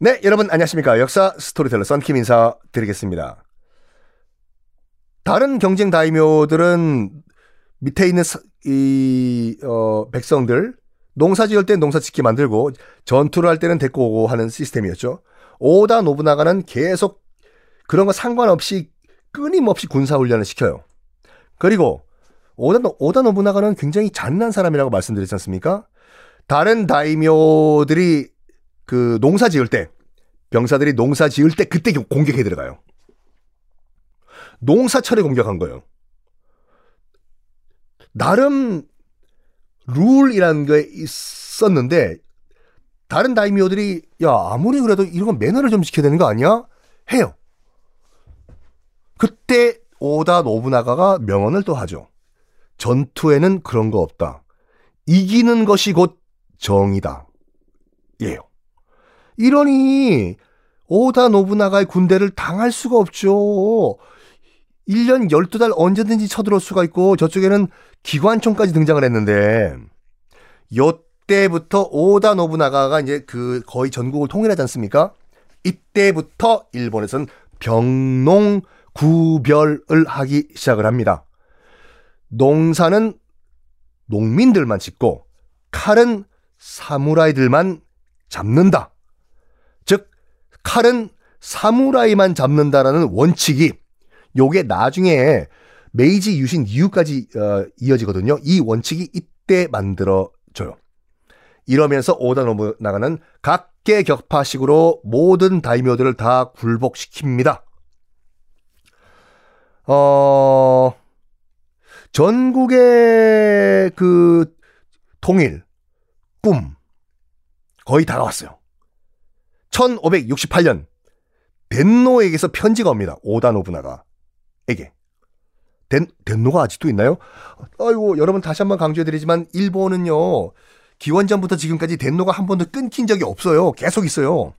네, 여러분 안녕하십니까. 역사 스토리텔러 썬킴 인사 드리겠습니다. 다른 경쟁 다이묘들은 밑에 있는 이, 어, 백성들, 농사 지을 때 농사 짓게 만들고 전투를 할 때는 데리고 오고 하는 시스템이었죠. 오다 노부나가는 계속 그런 거 상관없이 끊임없이 군사훈련을 시켜요. 그리고 오다, 오다 노부나가는 굉장히 잔인한 사람이라고 말씀드렸지 않습니까? 다른 다이묘들이 그 농사 지을 때 병사들이 농사 지을 때 그때 공격해 들어가요. 농사철에 공격한 거예요. 나름 룰이라는 게 있었는데 다른 다이미오들이 야 아무리 그래도 이런 건 매너를 좀 지켜야 되는 거 아니야? 해요. 그때 오다 노부나가가 명언을 또 하죠. 전투에는 그런 거 없다. 이기는 것이 곧 정이다. 예요. 이러니 오다 노부나가의 군대를 당할 수가 없죠. 1년 12달 언제든지 쳐들어올 수가 있고 저쪽에는 기관총까지 등장을 했는데 요때부터 오다 노부나가가 이제 그 거의 전국을 통일하지 않습니까? 이때부터 일본에서는 병농 구별을 하기 시작을 합니다. 농사는 농민들만 짓고 칼은 사무라이들만 잡는다. 칼은 사무라이만 잡는다라는 원칙이 요게 나중에 메이지 유신 이후까지 어, 이어지거든요. 이 원칙이 이때 만들어져요. 이러면서 오다 노부나가는 각계격파식으로 모든 다이묘들을 다 굴복시킵니다. 어, 전국의 그 통일, 꿈, 거의 다가왔어요. 1568년 덴노에게서 편지가 옵니다. 오다 노부나가에게. 덴, 덴노가 아직도 있나요? 아이고 여러분 다시 한번 강조해드리지만 일본은요 기원전부터 지금까지 덴노가 한 번도 끊긴 적이 없어요. 계속 있어요.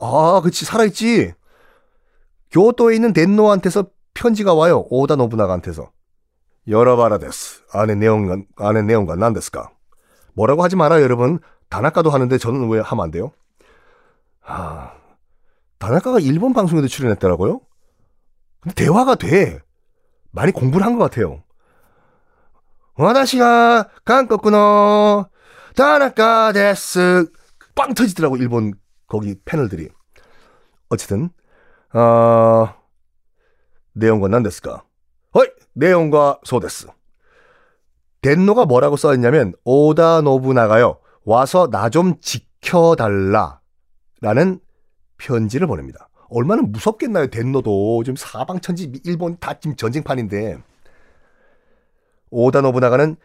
아, 그치 살아있지. 교토에 있는 덴노한테서 편지가 와요. 오다 노부나가한테서. 여러바라 데스. 안에 내용과 안에 내용과 난데스까. 뭐라고 하지 마라 여러분. 다나카도 하는데 저는 왜 하면 안 돼요? 아, 다나카가 일본 방송에도 출연했더라고요. 근데 대화가 돼. 많이 공부를 한 것 같아요. 와다시가 한국노 다나카 데스 빵 터지더라고 일본 거기 패널들이. 어쨌든 어 내용과 난데스까? 어이 내용과 소데스. 덴노가 뭐라고 써있냐면 오다 노부나가요 와서 나 좀 지켜달라 라는 편지를 보냅니다. 얼마나 무섭겠나요, 덴노도. 지금 사방천지 일본 다 지금 전쟁판인데. 오다 노부나가는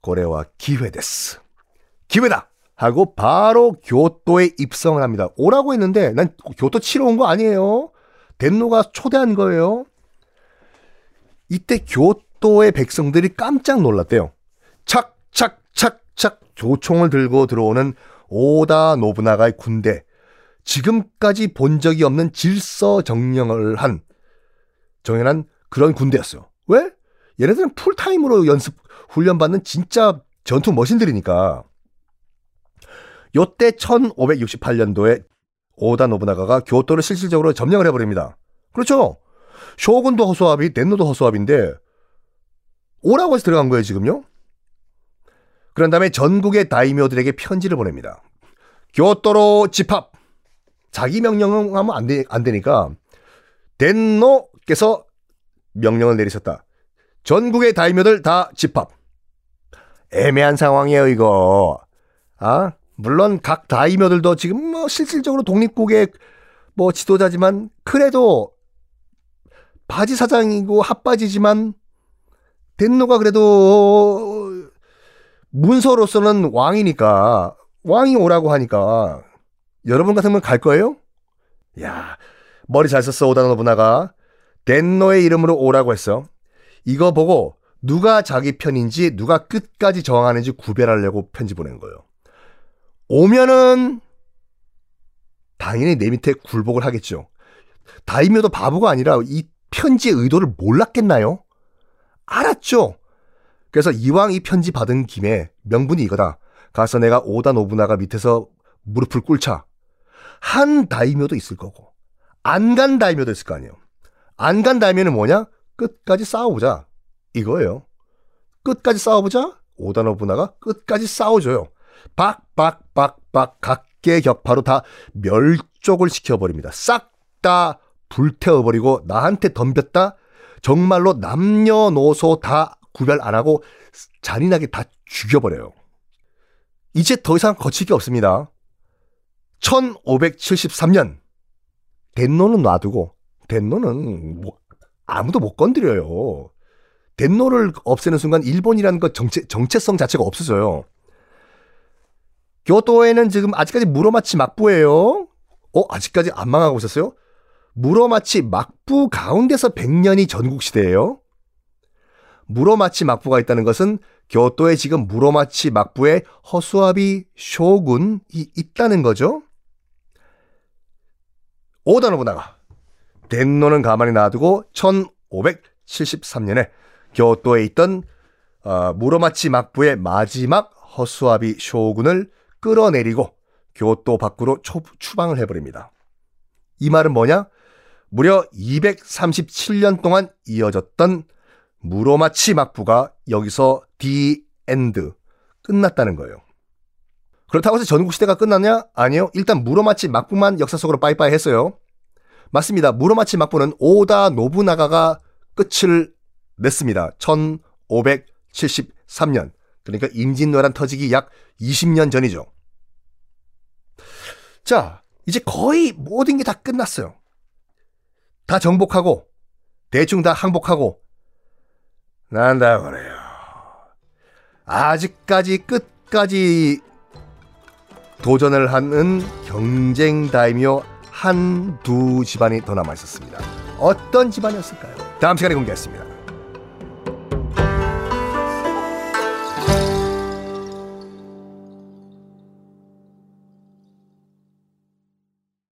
고래와 기회데스. 기회다! 하고 바로 교토에 입성을 합니다. 오라고 했는데 난 교토 치러 온 거 아니에요. 덴노가 초대한 거예요. 이때 교토의 백성들이 깜짝 놀랐대요. 착, 착, 착, 착 조총을 들고 들어오는 오다 노부나가의 군대. 지금까지 본 적이 없는 질서 정령을 한 정연한 그런 군대였어요. 왜? 얘네들은 풀타임으로 연습 훈련받는 진짜 전투 머신들이니까. 요때 1568년도에 오다 노부나가가 교토를 실질적으로 점령을 해버립니다. 그렇죠. 쇼군도 허수아비, 덴노도 허수아비인데 오라고 해서 들어간 거예요, 지금요. 그런 다음에 전국의 다이묘들에게 편지를 보냅니다. 교토로 집합. 자기 명령하면 안, 되, 안 되니까 덴노께서 명령을 내리셨다. 전국의 다이묘들 다 집합. 애매한 상황이에요, 이거. 아, 물론 각 다이묘들도 지금 뭐 실질적으로 독립국의 뭐 지도자지만 그래도 바지 사장이고 핫바지지만 덴노가 그래도 문서로서는 왕이니까 왕이 오라고 하니까 여러분 같으면 갈 거예요? 야 머리 잘 썼어 오다 노부나가 덴노의 이름으로 오라고 했어. 이거 보고 누가 자기 편인지 누가 끝까지 저항하는지 구별하려고 편지 보낸 거예요. 오면은 당연히 내 밑에 굴복을 하겠죠. 다이묘도 바보가 아니라 이 편지의 의도를 몰랐겠나요? 알았죠. 그래서 이왕 이 편지 받은 김에 명분이 이거다. 가서 내가 오다 노부나가 밑에서 무릎을 꿇자. 한 다이묘도 있을 거고 안 간 다이묘도 있을 거 아니에요. 안 간 다이묘는 뭐냐? 끝까지 싸워보자. 이거예요. 끝까지 싸워보자. 오다 노부나가 끝까지 싸워줘요. 박박박박 각계 격파로 다 멸족을 시켜버립니다. 싹 다 불태워버리고 나한테 덤볐다. 정말로 남녀노소 다 구별 안 하고 잔인하게 다 죽여버려요. 이제 더 이상 거칠 게 없습니다. 1573년 덴노는 놔두고 덴노는 뭐 아무도 못 건드려요. 덴노를 없애는 순간 일본이라는 것 정체, 정체성 자체가 없어져요. 교토에는 지금 아직까지 무로마치 막부예요. 어, 아직까지 안 망하고 있었어요? 무로마치 막부 가운데서 100년이 전국시대예요. 무로마치 막부가 있다는 것은 교토에 지금 무로마치 막부에 허수아비 쇼군이 있다는 거죠. 오다 노부나가 덴노는 가만히 놔두고 1573년에 교토에 있던 어, 무로마치 막부의 마지막 허수아비 쇼군을 끌어내리고 교토 밖으로 초, 추방을 해버립니다. 이 말은 뭐냐? 무려 237년 동안 이어졌던 무로마치 막부가 여기서 The End 끝났다는 거예요. 그렇다고 해서 전국시대가 끝났냐? 아니요. 일단 무로마치 막부만 역사 속으로 빠이빠이 했어요. 맞습니다. 무로마치 막부는 오다 노부나가가 끝을 냈습니다. 1573년. 그러니까 임진왜란 터지기 약 20년 전이죠. 자, 이제 거의 모든 게 다 끝났어요. 다 정복하고, 대충 다 항복하고, 난다 그래요. 아직까지 끝까지 도전을 하는 경쟁 다이묘 한두 집안이 더 남아 있었습니다. 어떤 집안이었을까요? 다음 시간에 공개하겠습니다.